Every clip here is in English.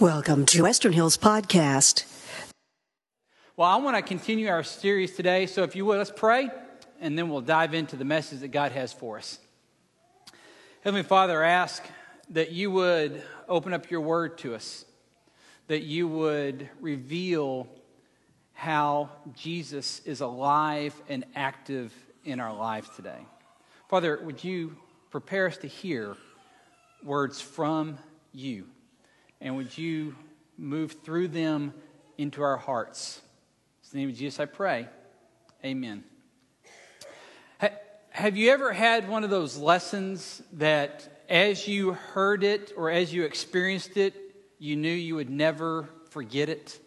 Welcome to Western Hills Podcast. Well, I want to continue our series today. So, if you would, let's pray, and then we'll dive into the message that God has for us. Heavenly Father, I ask that you would open up your word to us, that you would reveal how Jesus is alive and active in our lives today. Father, would you prepare us to hear words from you? And would you move through them into our hearts? In the name of Jesus, I pray. Amen. Have you ever had one of those lessons that as you heard it or as you experienced it, you knew you would never forget it?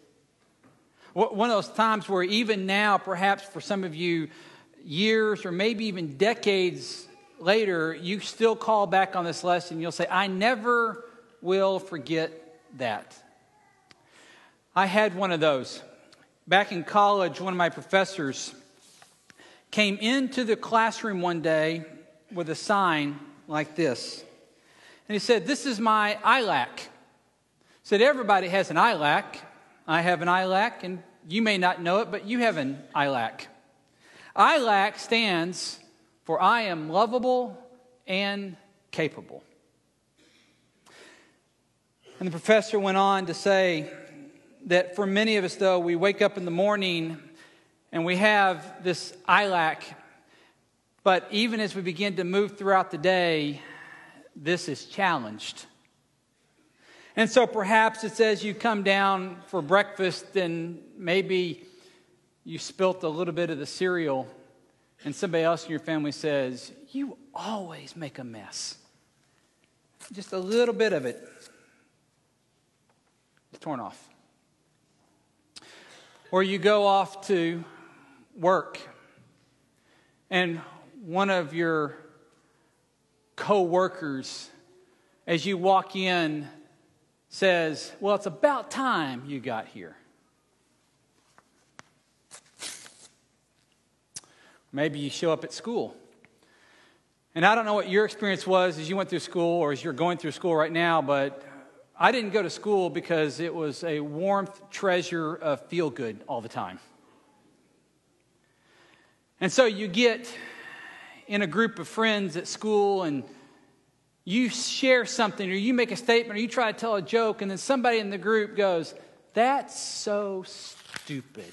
One of those times where even now, perhaps for some of you, years or maybe even decades later, you still call back on this lesson. And you'll say, I never will forget that. I had one of those. Back in college, one of my professors came into the classroom one day with a sign like this. And he said, This is my ILAC. He Said, Everybody has an ILAC. I have an ILAC, and you may not know it, but you have an ILAC. ILAC stands for I am lovable and capable. And the professor went on to say that for many of us, though, we wake up in the morning and we have this ILAC, but even as we begin to move throughout the day, this is challenged. And so perhaps it's as you come down for breakfast and maybe you spilt a little bit of the cereal, and somebody else in your family says, You always make a mess. Just a little bit of it torn off. Or you go off to work and one of your co-workers as you walk in says, "Well, it's about time you got here." Maybe you show up at school. And I don't know what your experience was as you went through school or as you're going through school right now, but I didn't go to school because it was a warmth treasure of feel good all the time. And so you get in a group of friends at school and you share something or you make a statement or you try to tell a joke, and then somebody in the group goes, That's so stupid.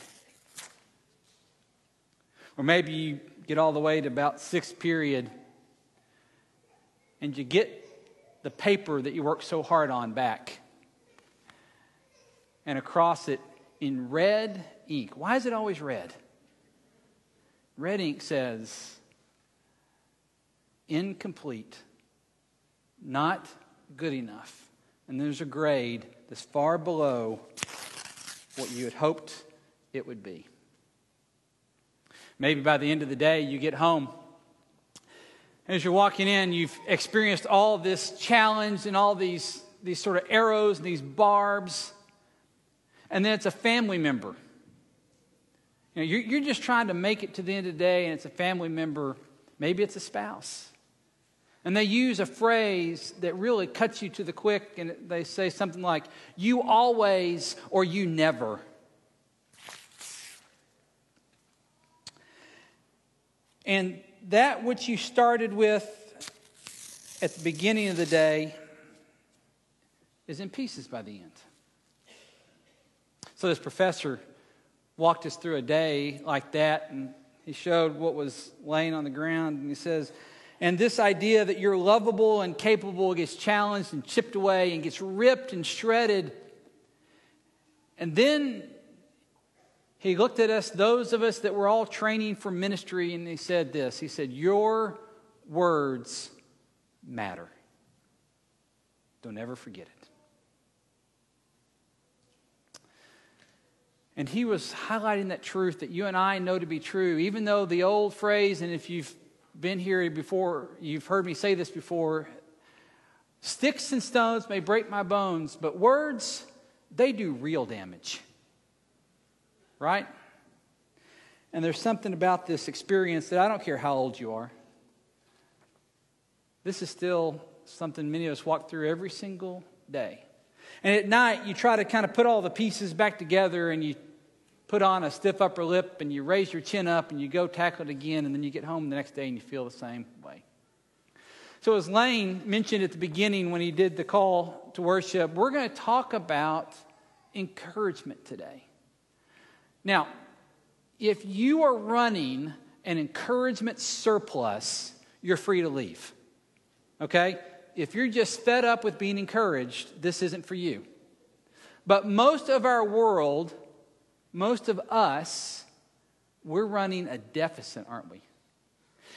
Or maybe you get all the way to about sixth period and you get the paper that you worked so hard on back. And across it in red ink. Why is it always red? Red ink says incomplete, not good enough. And there's a grade that's far below what you had hoped it would be. Maybe by the end of the day, you get home as you're walking in, you've experienced all this challenge and all these, these sort of arrows and these barbs. And then it's a family member. You know, you're, you're just trying to make it to the end of the day, and it's a family member. Maybe it's a spouse. And they use a phrase that really cuts you to the quick, and they say something like, You always or you never. And that which you started with at the beginning of the day is in pieces by the end. So, this professor walked us through a day like that, and he showed what was laying on the ground, and he says, and this idea that you're lovable and capable gets challenged and chipped away and gets ripped and shredded. And then he looked at us, those of us that were all training for ministry, and he said this He said, Your words matter. Don't ever forget it. And he was highlighting that truth that you and I know to be true, even though the old phrase, and if you've been here before, you've heard me say this before sticks and stones may break my bones, but words, they do real damage right? And there's something about this experience that I don't care how old you are. This is still something many of us walk through every single day. And at night, you try to kind of put all the pieces back together and you put on a stiff upper lip and you raise your chin up and you go tackle it again, and then you get home the next day and you feel the same way. So, as Lane mentioned at the beginning when he did the call to worship, we're going to talk about encouragement today. Now, if you are running an encouragement surplus, you're free to leave. Okay? If you're just fed up with being encouraged, this isn't for you. But most of our world, most of us, we're running a deficit, aren't we?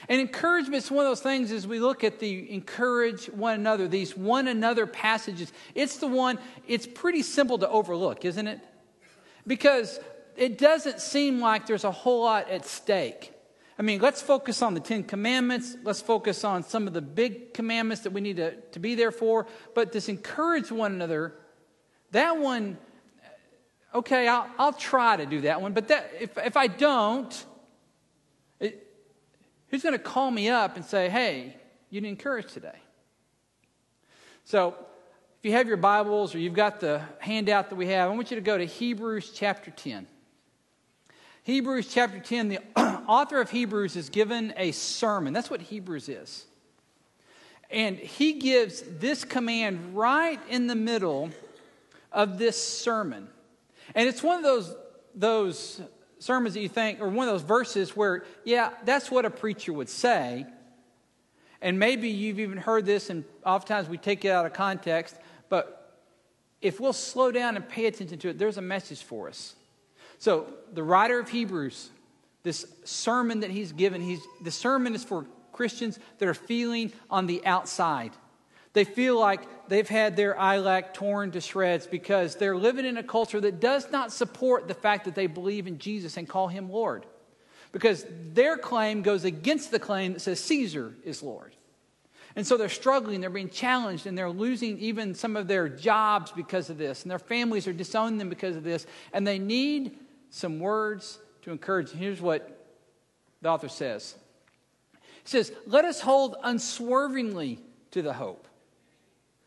And encouragement is one of those things as we look at the encourage one another, these one another passages. It's the one, it's pretty simple to overlook, isn't it? Because it doesn't seem like there's a whole lot at stake. I mean, let's focus on the Ten Commandments. Let's focus on some of the big commandments that we need to, to be there for. But this encourage one another, that one, okay, I'll, I'll try to do that one. But that, if, if I don't, it, who's going to call me up and say, hey, you didn't encourage today? So, if you have your Bibles or you've got the handout that we have, I want you to go to Hebrews chapter 10. Hebrews chapter 10, the author of Hebrews is given a sermon. That's what Hebrews is. And he gives this command right in the middle of this sermon. And it's one of those, those sermons that you think, or one of those verses where, yeah, that's what a preacher would say. And maybe you've even heard this, and oftentimes we take it out of context. But if we'll slow down and pay attention to it, there's a message for us. So, the writer of Hebrews, this sermon that he's given, he's, the sermon is for Christians that are feeling on the outside. They feel like they've had their ILAC torn to shreds because they're living in a culture that does not support the fact that they believe in Jesus and call him Lord. Because their claim goes against the claim that says Caesar is Lord. And so they're struggling, they're being challenged, and they're losing even some of their jobs because of this. And their families are disowning them because of this. And they need some words to encourage. Here's what the author says He says, Let us hold unswervingly to the hope.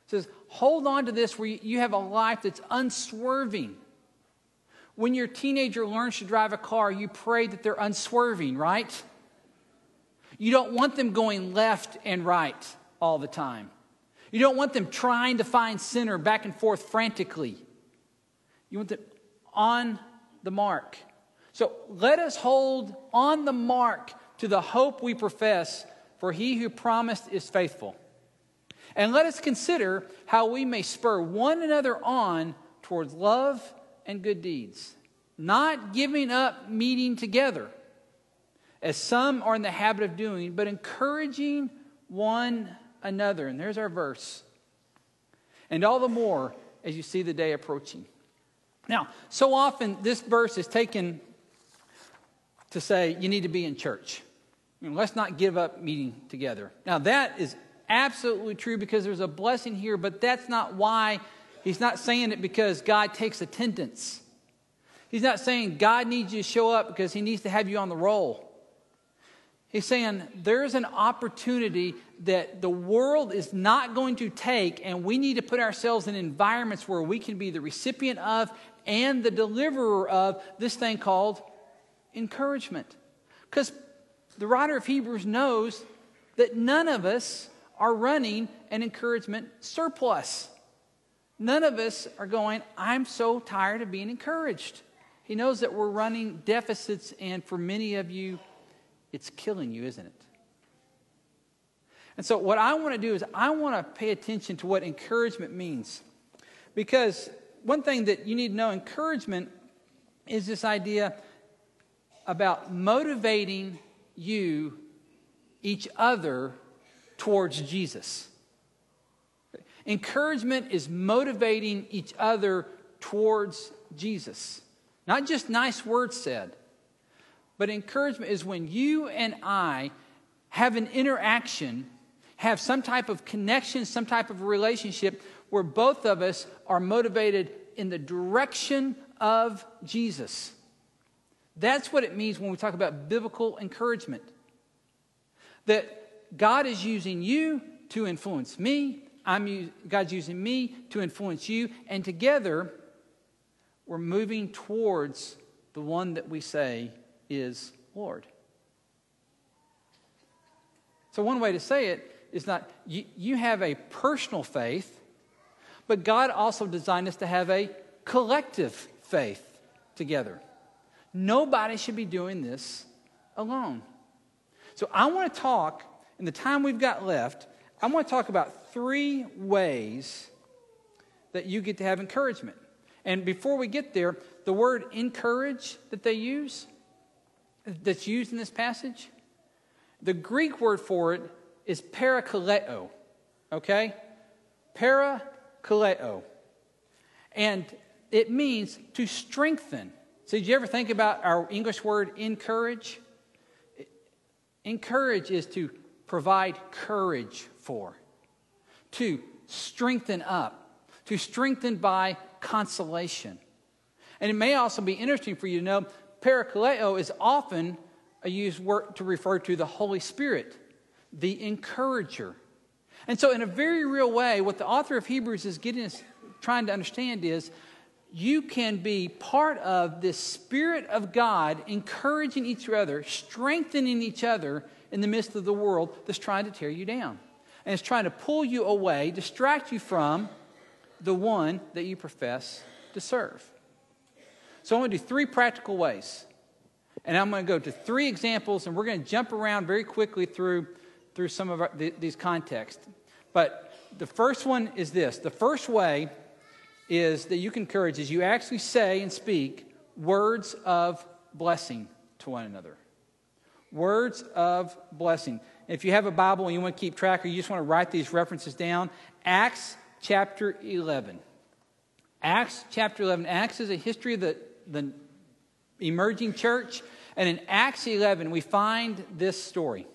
He says, Hold on to this where you have a life that's unswerving. When your teenager learns to drive a car, you pray that they're unswerving, right? You don't want them going left and right all the time. You don't want them trying to find center back and forth frantically. You want them on the mark. So let us hold on the mark to the hope we profess, for he who promised is faithful. And let us consider how we may spur one another on towards love and good deeds, not giving up meeting together, as some are in the habit of doing, but encouraging one another. And there's our verse. And all the more as you see the day approaching. Now, so often this verse is taken to say you need to be in church. You know, let's not give up meeting together. Now, that is absolutely true because there's a blessing here, but that's not why he's not saying it because God takes attendance. He's not saying God needs you to show up because he needs to have you on the roll. He's saying there's an opportunity that the world is not going to take, and we need to put ourselves in environments where we can be the recipient of and the deliverer of this thing called encouragement. Because the writer of Hebrews knows that none of us are running an encouragement surplus. None of us are going, I'm so tired of being encouraged. He knows that we're running deficits, and for many of you, it's killing you, isn't it? And so, what I want to do is, I want to pay attention to what encouragement means. Because one thing that you need to know encouragement is this idea about motivating you, each other, towards Jesus. Encouragement is motivating each other towards Jesus. Not just nice words said, but encouragement is when you and I have an interaction, have some type of connection, some type of relationship where both of us are motivated in the direction of Jesus. That's what it means when we talk about biblical encouragement. That God is using you to influence me, I'm, God's using me to influence you, and together we're moving towards the one that we say is Lord. So, one way to say it is not you, you have a personal faith, but God also designed us to have a collective faith together. Nobody should be doing this alone. So, I want to talk, in the time we've got left, I want to talk about three ways that you get to have encouragement. And before we get there, the word encourage that they use, that's used in this passage, the Greek word for it is parakaleo. Okay? Parakaleo. And it means to strengthen. So, did you ever think about our English word encourage? Encourage is to provide courage for, to strengthen up, to strengthen by consolation. And it may also be interesting for you to know parakaleo is often a used word to refer to the Holy Spirit, the encourager. And so, in a very real way, what the author of Hebrews is getting us trying to understand is you can be part of this Spirit of God encouraging each other, strengthening each other in the midst of the world that's trying to tear you down. And it's trying to pull you away, distract you from the one that you profess to serve. So, I'm going to do three practical ways and I'm going to go to three examples, and we're going to jump around very quickly through, through some of our, th- these contexts. But the first one is this the first way is that you can encourage is you actually say and speak words of blessing to one another. Words of blessing. If you have a Bible and you want to keep track or you just want to write these references down, Acts chapter 11. Acts chapter 11. Acts is a history of the, the emerging church. And in Acts 11, we find this story.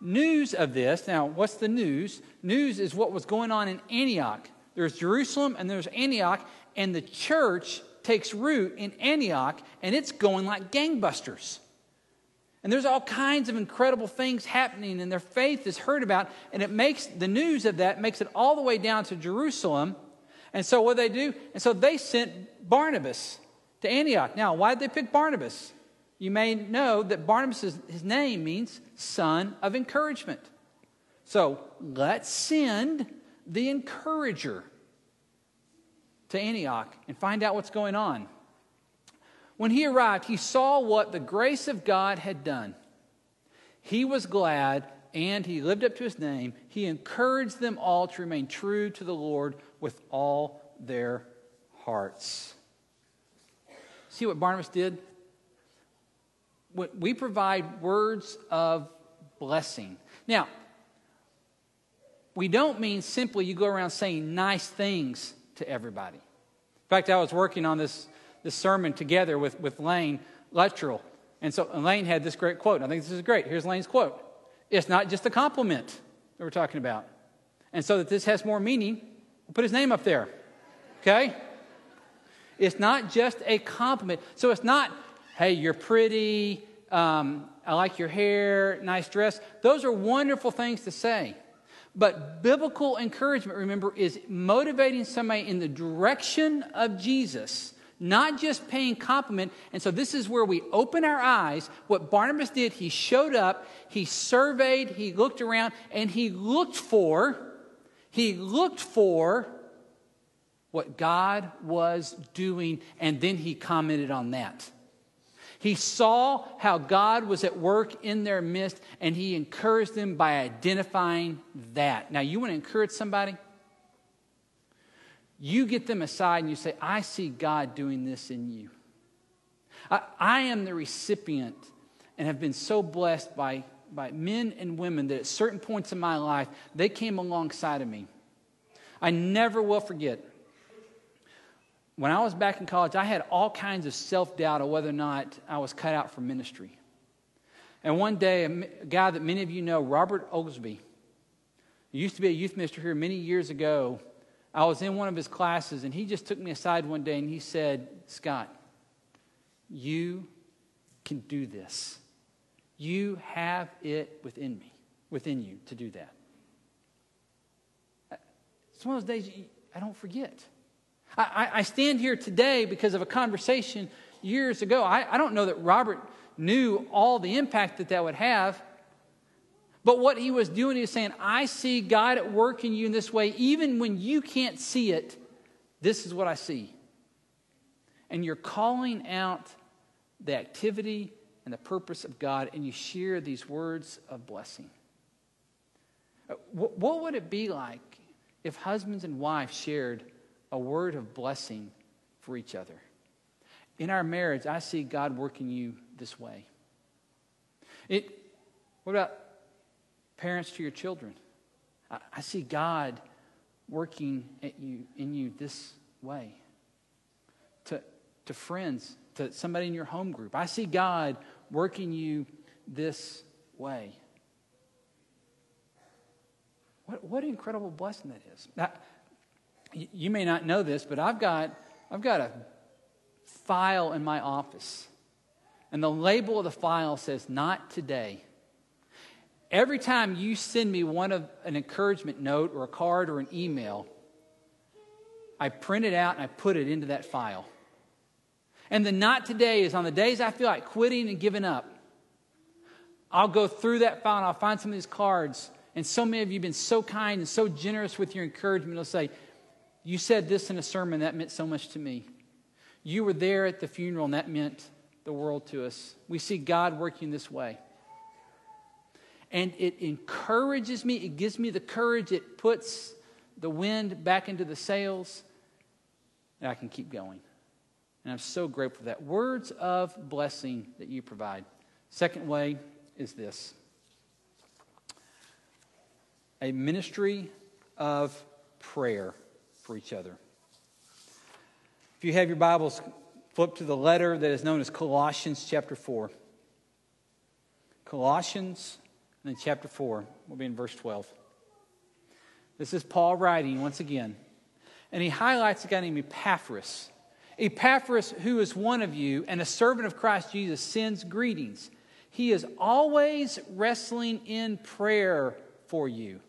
News of this, now, what's the news? News is what was going on in Antioch. There's Jerusalem and there's Antioch, and the church takes root in Antioch, and it's going like gangbusters. And there's all kinds of incredible things happening, and their faith is heard about, and it makes the news of that makes it all the way down to Jerusalem. And so what do they do? And so they sent Barnabas to Antioch. Now, why did they pick Barnabas? You may know that Barnabas, his name means son of encouragement. So let's send the encourager to Antioch and find out what's going on. When he arrived, he saw what the grace of God had done. He was glad and he lived up to his name. He encouraged them all to remain true to the Lord with all their hearts. See what Barnabas did? We provide words of blessing. Now, we don't mean simply you go around saying nice things to everybody. In fact, I was working on this, this sermon together with, with Lane Luttrell. And so Lane had this great quote. I think this is great. Here's Lane's quote It's not just a compliment that we're talking about. And so that this has more meaning, we'll put his name up there. Okay? It's not just a compliment. So it's not, hey, you're pretty, um, I like your hair, nice dress. Those are wonderful things to say. But biblical encouragement, remember, is motivating somebody in the direction of Jesus, not just paying compliment. And so this is where we open our eyes. What Barnabas did, he showed up, he surveyed, he looked around, and he looked for, he looked for what God was doing, and then he commented on that. He saw how God was at work in their midst, and he encouraged them by identifying that. Now, you want to encourage somebody? You get them aside and you say, I see God doing this in you. I, I am the recipient and have been so blessed by, by men and women that at certain points in my life, they came alongside of me. I never will forget when I was back in college, I had all kinds of self doubt of whether or not I was cut out for ministry. And one day, a guy that many of you know, Robert Oglesby, used to be a youth minister here many years ago. I was in one of his classes, and he just took me aside one day and he said, Scott, you can do this. You have it within me, within you to do that. Uh, it's one of those days I don't forget. I, I, stand here today because of a conversation years ago. I, I don't know that Robert knew all the impact that that would have. But what he was doing, he was saying, I see God at work in you in this way, even when you can't see it. This is what I see. And you're calling out the activity and the purpose of God, and you share these words of blessing. Uh, what would it be like if husbands and wives shared a word of blessing for each other? In our marriage, I see God working you this way. It, what about parents to your children? I, I see God working at you, in you this way. To, to friends, to somebody in your home group, I see God working you this way. What, what an incredible blessing that is. Now, you may not know this, but I've got, I've got a file in my office. And the label of the file says, Not today. Every time you send me one of an encouragement note or a card or an email, I print it out and I put it into that file. And the not today is on the days I feel like quitting and giving up. I'll go through that file and I'll find some of these cards. And so many of you have been so kind and so generous with your encouragement. I'll say, You said this in a sermon, that meant so much to me. You were there at the funeral, and that meant the world to us. We see God working this way. And it encourages me, it gives me the courage, it puts the wind back into the sails, and I can keep going. And I'm so grateful for that. Words of blessing that you provide. Second way is this a ministry of prayer for each other. If you have your Bibles, flip to the letter that is known as Colossians chapter 4. Colossians, and then chapter 4. We'll be in verse 12. This is Paul writing once again. And he highlights a guy named Epaphras. Epaphras, who is one of you and a servant of Christ Jesus, sends greetings. He is always wrestling in prayer for you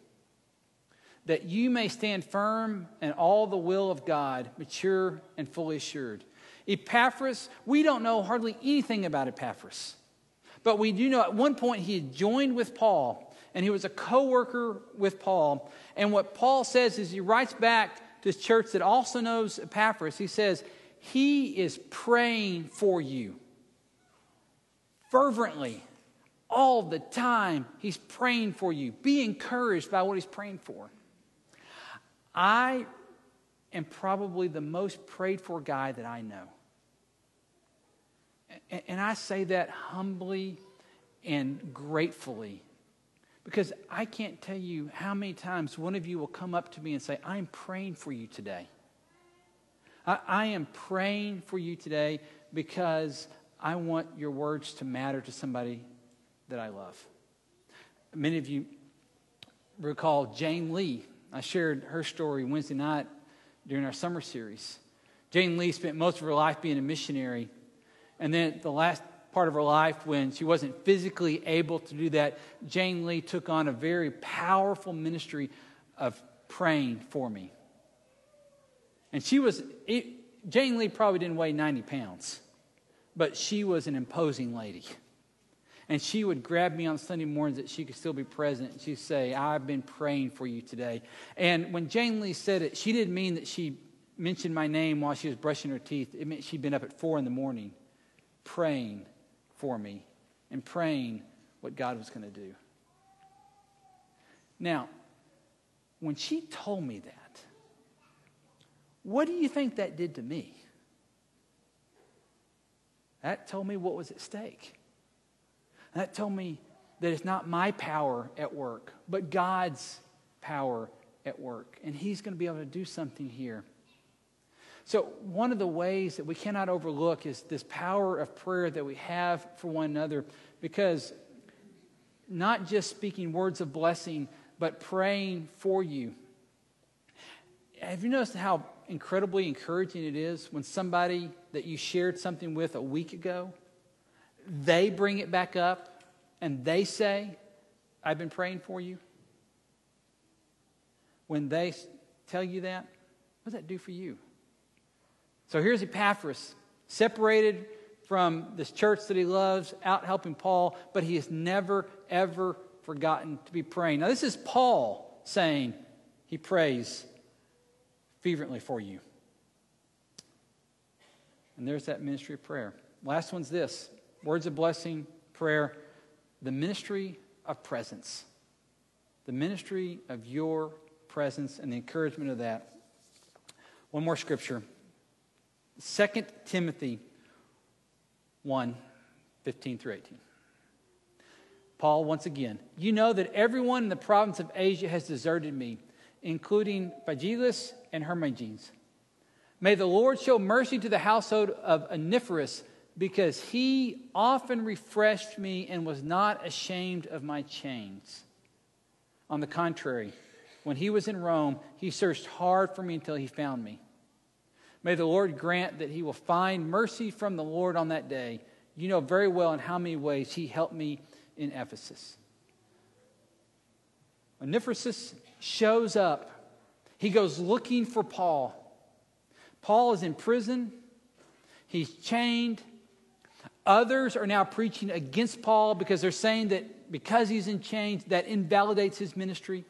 that you may stand firm in all the will of God, mature and fully assured. Epaphras, we don't know hardly anything about Epaphras, but we do know at one point he had joined with Paul and he was a co worker with Paul. And what Paul says is he writes back to the church that also knows Epaphras. He says, He is praying for you fervently. All the time, he's praying for you. Be encouraged by what he's praying for. I am probably the most prayed for guy that I know. And I say that humbly and gratefully because I can't tell you how many times one of you will come up to me and say, I'm praying for you today. I, I am praying for you today because I want your words to matter to somebody that I love. Many of you recall Jane Lee I shared her story Wednesday night during our summer series. Jane Lee spent most of her life being a missionary. And then the last part of her life, when she wasn't physically able to do that, Jane Lee took on a very powerful ministry of praying for me. And she was, it, Jane Lee probably didn't weigh 90 pounds, but she was an imposing lady. And she would grab me on Sunday mornings that she could still be present. And she'd say, I've been praying for you today. And when Jane Lee said it, she didn't mean that she mentioned my name while she was brushing her teeth. It meant she'd been up at four in the morning praying for me and praying what God was going to do. Now, when she told me that, what do you think that did to me? That told me what was at stake. That told me that it's not my power at work, but God's power at work. And He's going to be able to do something here. So, one of the ways that we cannot overlook is this power of prayer that we have for one another, because not just speaking words of blessing, but praying for you. Have you noticed how incredibly encouraging it is when somebody that you shared something with a week ago they bring it back up and they say, I've been praying for you. When they tell you that? What does that do for you? So here's Epaphras, separated from this church that he loves, out helping Paul, but he has never, ever forgotten to be praying. Now, this is Paul saying he prays fervently for you. And there's that ministry of prayer. Last one's this words of blessing, prayer, the ministry of presence. The ministry of your presence and the encouragement of that. One more scripture. 2 Timothy 1 15 through 18. Paul, once again, you know that everyone in the province of Asia has deserted me, including Phygelus and Hermogenes. May the Lord show mercy to the household of Onesiphorus, because he often refreshed me and was not ashamed of my chains. On the contrary, when he was in Rome, he searched hard for me until he found me. May the Lord grant that he will find mercy from the Lord on that day. You know very well in how many ways he helped me in Ephesus. Onesiphorus shows up. He goes looking for Paul. Paul is in prison. He's chained. Others are now preaching against Paul because they're saying that because he's in chains, that invalidates his ministry.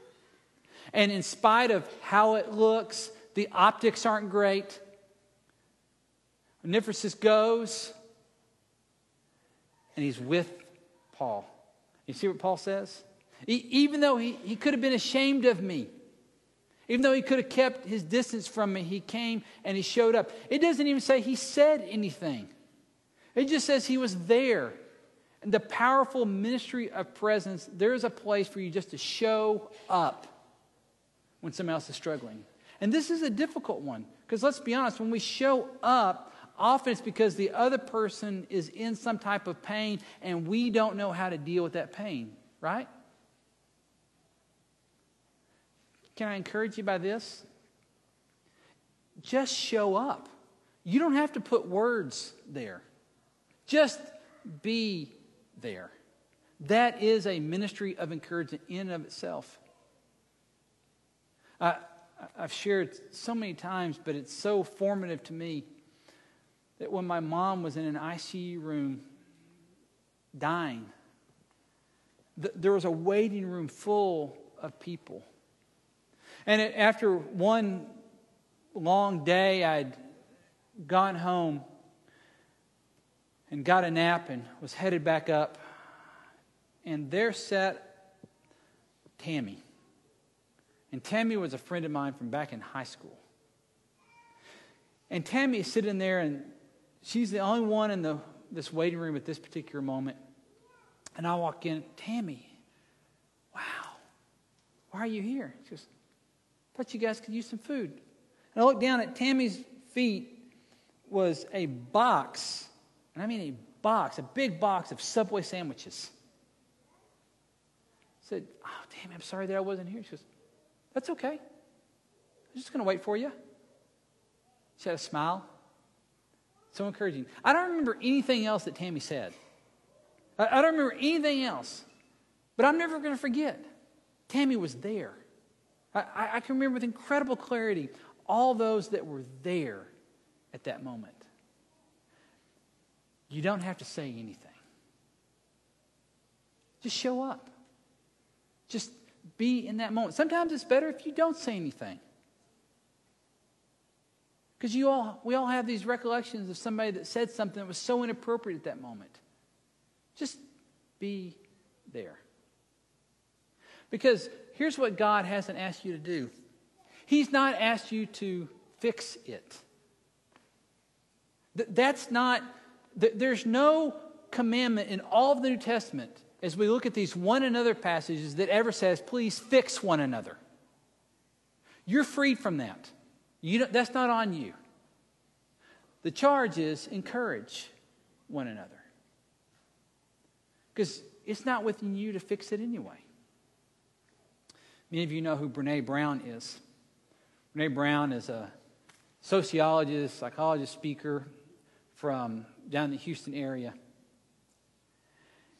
And in spite of how it looks, the optics aren't great. Onesiphorus goes and he's with Paul. You see what Paul says? He, even though he, he could have been ashamed of me, even though he could have kept his distance from me, he came and he showed up. It doesn't even say he said anything, it just says he was there. And the powerful ministry of presence, there is a place for you just to show up when someone else is struggling. And this is a difficult one because let's be honest, when we show up, often it's because the other person is in some type of pain and we don't know how to deal with that pain, right? Can I encourage you by this? Just show up. You don't have to put words there, just be there. That is a ministry of encouragement in and of itself. I, I've shared so many times, but it's so formative to me that when my mom was in an ICU room dying, th- there was a waiting room full of people. And it, after one long day, I'd gone home and got a nap and was headed back up. And there sat Tammy. And Tammy was a friend of mine from back in high school. And Tammy is sitting there, and she's the only one in the, this waiting room at this particular moment. And I walk in, Tammy, wow, why are you here? She goes, thought you guys could use some food. And I look down at Tammy's feet was a box, and I mean a box, a big box of Subway sandwiches. I said, Oh, damn, I'm sorry that I wasn't here. She goes, that's okay. I'm just going to wait for you. She had a smile. So encouraging. I don't remember anything else that Tammy said. I, I don't remember anything else. But I'm never going to forget. Tammy was there. I, I, I can remember with incredible clarity all those that were there at that moment. You don't have to say anything. Just show up. Just be in that moment. Sometimes it's better if you don't say anything. Because you all, we all have these recollections of somebody that said something that was so inappropriate at that moment. Just be there. Because here's what God hasn't asked you to do He's not asked you to fix it. That's not, there's no commandment in all of the New Testament as we look at these one another passages that ever says, please fix one another. You're freed from that. You that's not on you. The charge is encourage one another. Because it's not within you to fix it anyway. Many of you know who Brene Brown is. Brene Brown is a sociologist, psychologist, speaker from down in the Houston area.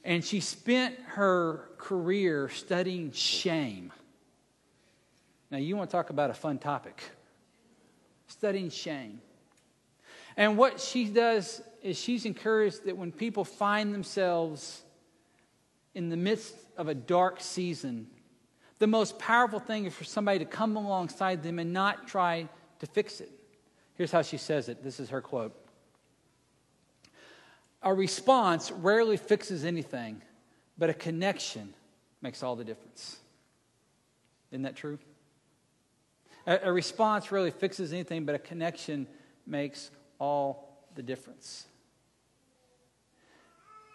And she spent her career studying shame. Now, you want to talk about a fun topic studying shame. And what she does is she's encouraged that when people find themselves in the midst of a dark season, the most powerful thing is for somebody to come alongside them and not try to fix it. Here's how she says it this is her quote A response rarely fixes anything, but a connection makes all the difference. Isn't that true? A, a response rarely fixes anything, but a connection makes all the difference.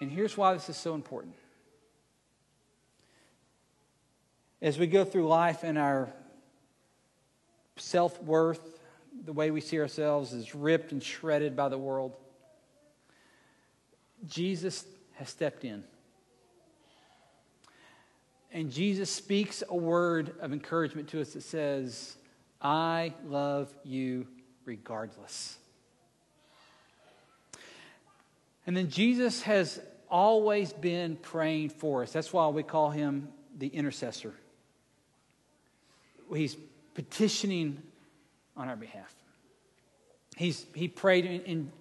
And here's why this is so important. As we go through life and our self worth, the way we see ourselves is ripped and shredded by the world, Jesus has stepped in. And Jesus speaks a word of encouragement to us that says, I love you regardless. And then Jesus has always been praying for us. That's why we call him the intercessor. He's petitioning on our behalf. He's, he prayed in, in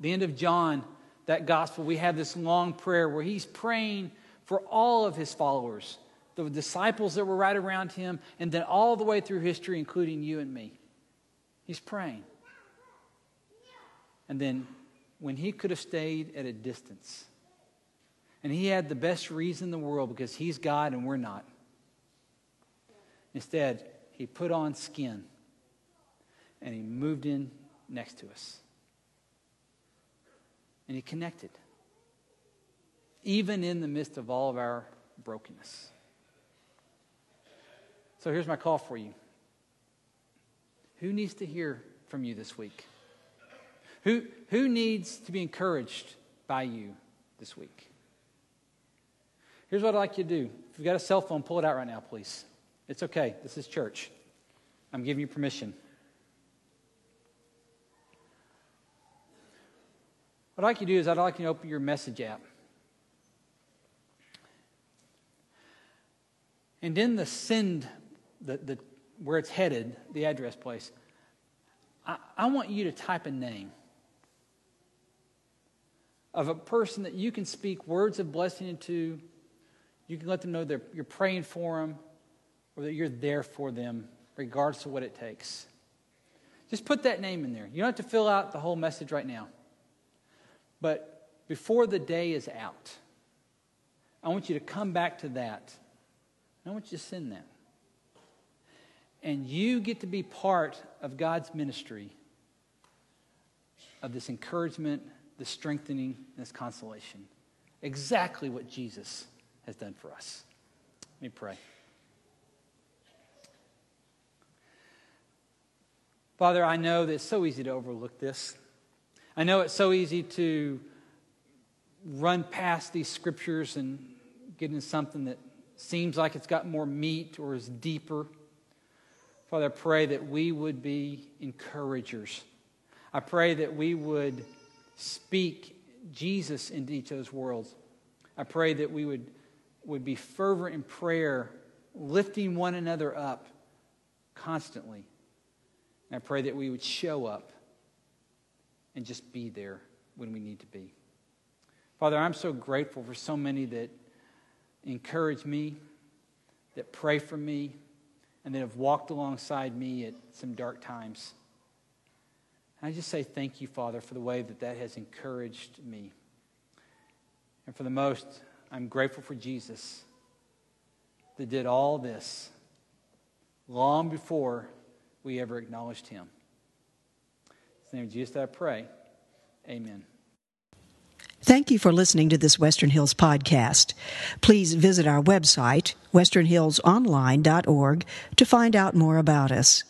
the end of John, that gospel. We have this long prayer where he's praying for all of his followers the disciples that were right around him, and then all the way through history, including you and me. He's praying. And then when he could have stayed at a distance, and he had the best reason in the world because he's God and we're not. Instead, he put on skin and he moved in next to us. And he connected, even in the midst of all of our brokenness. So here's my call for you. Who needs to hear from you this week? Who, who needs to be encouraged by you this week? Here's what I'd like you to do. If you've got a cell phone, pull it out right now, please. It's okay. This is church. I'm giving you permission. What I'd like you to do is I'd like you to open your message app. And in the send the, the, where it's headed, the address place, I, I want you to type a name of a person that you can speak words of blessing into. You can let them know that you're praying for them or that you're there for them, regardless of what it takes. Just put that name in there. You don't have to fill out the whole message right now. But before the day is out, I want you to come back to that. I want you to send that and you get to be part of God's ministry of this encouragement, this strengthening, this consolation. Exactly what Jesus has done for us. Let me pray. Father, I know that it's so easy to overlook this. I know it's so easy to run past these scriptures and get into something that seems like it's got more meat or is deeper. Father, I pray that we would be encouragers. I pray that we would speak Jesus into each of those worlds. I pray that we would, would be fervent in prayer, lifting one another up constantly. And I pray that we would show up and just be there when we need to be. Father, I'm so grateful for so many that encourage me, that pray for me, and that have walked alongside me at some dark times. And I just say thank you, Father, for the way that that has encouraged me. And for the most, I'm grateful for Jesus that did all this long before we ever acknowledged him. Name of Jesus, I pray. Amen. Thank you for listening to this Western Hills podcast. Please visit our website, westernhillsonline.org, to find out more about us.